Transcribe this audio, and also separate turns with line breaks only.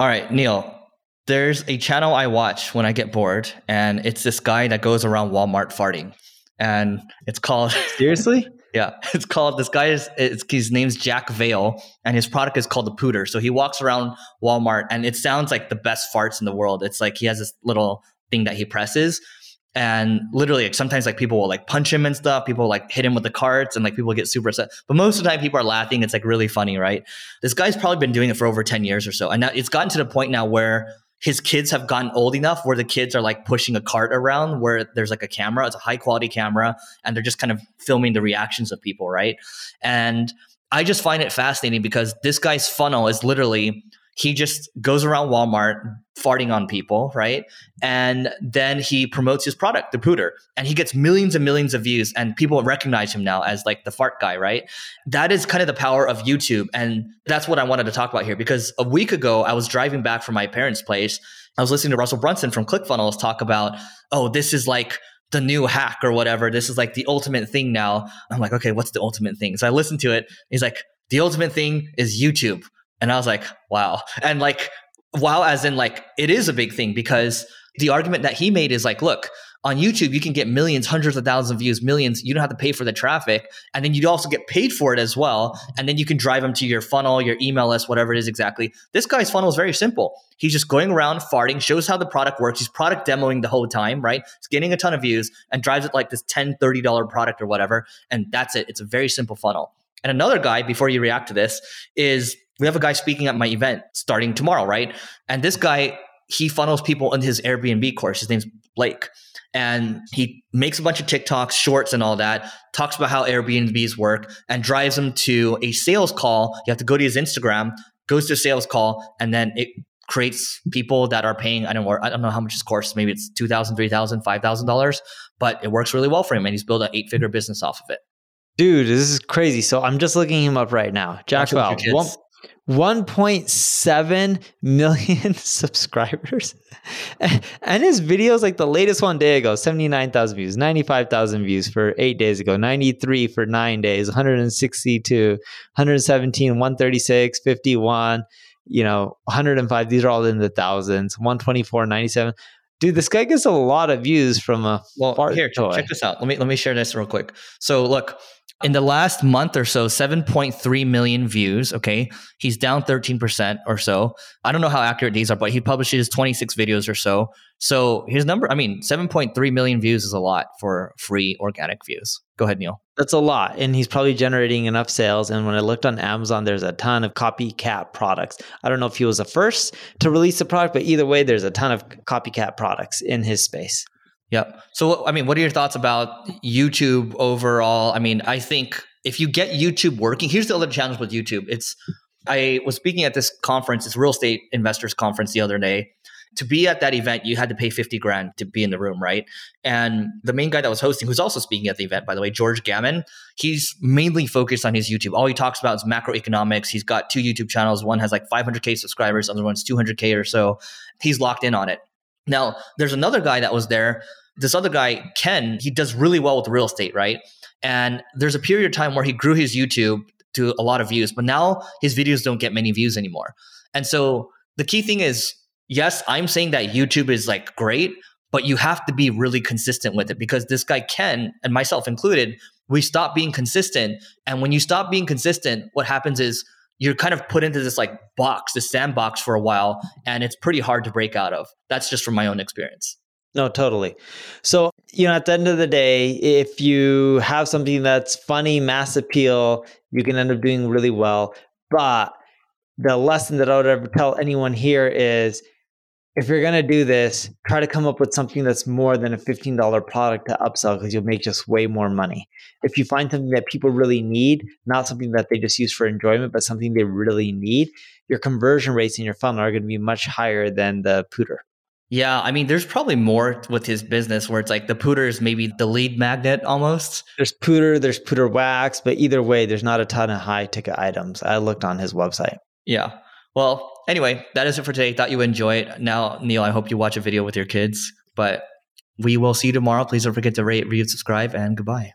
All right, Neil. There's a channel I watch when I get bored, and it's this guy that goes around Walmart farting. And it's called
Seriously?
Yeah, it's called this guy is it's, his name's Jack Vale, and his product is called the Pooter. So he walks around Walmart, and it sounds like the best farts in the world. It's like he has this little thing that he presses, and literally like, sometimes like people will like punch him and stuff. People like hit him with the carts, and like people get super upset. But most of the time, people are laughing. It's like really funny, right? This guy's probably been doing it for over ten years or so, and now it's gotten to the point now where his kids have gotten old enough where the kids are like pushing a cart around where there's like a camera, it's a high quality camera, and they're just kind of filming the reactions of people, right? And I just find it fascinating because this guy's funnel is literally he just goes around Walmart farting on people, right? And then he promotes his product, the Pooter, and he gets millions and millions of views, and people recognize him now as like the fart guy, right? That is kind of the power of YouTube. And that's what I wanted to talk about here because a week ago, I was driving back from my parents' place. I was listening to Russell Brunson from ClickFunnels talk about, oh, this is like the new hack or whatever. This is like the ultimate thing now. I'm like, okay, what's the ultimate thing? So I listened to it. He's like, the ultimate thing is YouTube. And I was like, wow. And like, wow, as in like, it is a big thing because the argument that he made is like, look, on YouTube, you can get millions, hundreds of thousands of views, millions. You don't have to pay for the traffic. And then you also get paid for it as well. And then you can drive them to your funnel, your email list, whatever it is exactly. This guy's funnel is very simple. He's just going around farting, shows how the product works. He's product demoing the whole time, right? He's getting a ton of views and drives it like this $10, $30 product or whatever. And that's it. It's a very simple funnel. And another guy, before you react to this, is we have a guy speaking at my event starting tomorrow, right? And this guy, he funnels people in his Airbnb course. His name's Blake. And he makes a bunch of TikToks, shorts, and all that, talks about how Airbnbs work, and drives them to a sales call. You have to go to his Instagram, goes to a sales call, and then it creates people that are paying, I don't know, I don't know how much his course, maybe it's $2,000, $3,000, $5,000, but it works really well for him. And he's built an eight figure business off of it.
Dude, this is crazy. So I'm just looking him up right now. Jack Vale, 1.7 million subscribers. and his videos, like the latest one day ago, 79,000 views, 95,000 views for eight days ago, 93 for nine days, 162, 117, 136, 51, you know, 105. These are all in the thousands, 124, 97 dude this guy gets a lot of views from a
well here toy. check this out let me let me share this real quick so look in the last month or so 7.3 million views okay? He's down 13% or so. I don't know how accurate these are but he publishes 26 videos or so. So his number i mean 7.3 million views is a lot for free organic views. Go ahead neil.
That's a lot and he's probably generating enough sales and when i looked on amazon there's a ton of copycat products. I don't know if he was the first to release the product but either way there's a ton of copycat products in his space
Yep. So, I mean, what are your thoughts about YouTube overall? I mean, I think if you get YouTube working, here's the other challenge with YouTube. It's, I was speaking at this conference, this real estate investors conference the other day. To be at that event, you had to pay 50 grand to be in the room, right? And the main guy that was hosting, who's also speaking at the event, by the way, George Gammon, he's mainly focused on his YouTube. All he talks about is macroeconomics. He's got two YouTube channels. One has like 500K subscribers, other one's 200K or so. He's locked in on it. Now, there's another guy that was there this other guy, Ken, he does really well with real estate, right? And there's a period of time where he grew his YouTube to a lot of views, but now his videos don't get many views anymore. And so the key thing is, yes, I'm saying that YouTube is like great, but you have to be really consistent with it because this guy, Ken, and myself included, we stop being consistent. And when you stop being consistent, what happens is you're kind of put into this like box, this sandbox for a while, and it's pretty hard to break out of. That's just from my own experience.
No, totally. So, you know, at the end of the day, if you have something that's funny, mass appeal, you can end up doing really well. But the lesson that I would ever tell anyone here is if you're going to do this, try to come up with something that's more than a $15 product to upsell because you'll make just way more money. If you find something that people really need, not something that they just use for enjoyment, but something they really need, your conversion rates in your funnel are going to be much higher than the pooter.
Yeah, I mean, there's probably more with his business where it's like the pooter is maybe the lead magnet almost.
There's pooter, there's pooter wax, but either way, there's not a ton of high ticket items. I looked on his website.
Yeah. Well, anyway, that is it for today. Thought you would enjoy it. Now, Neil, I hope you watch a video with your kids, but we will see you tomorrow. Please don't forget to rate, review, subscribe, and goodbye.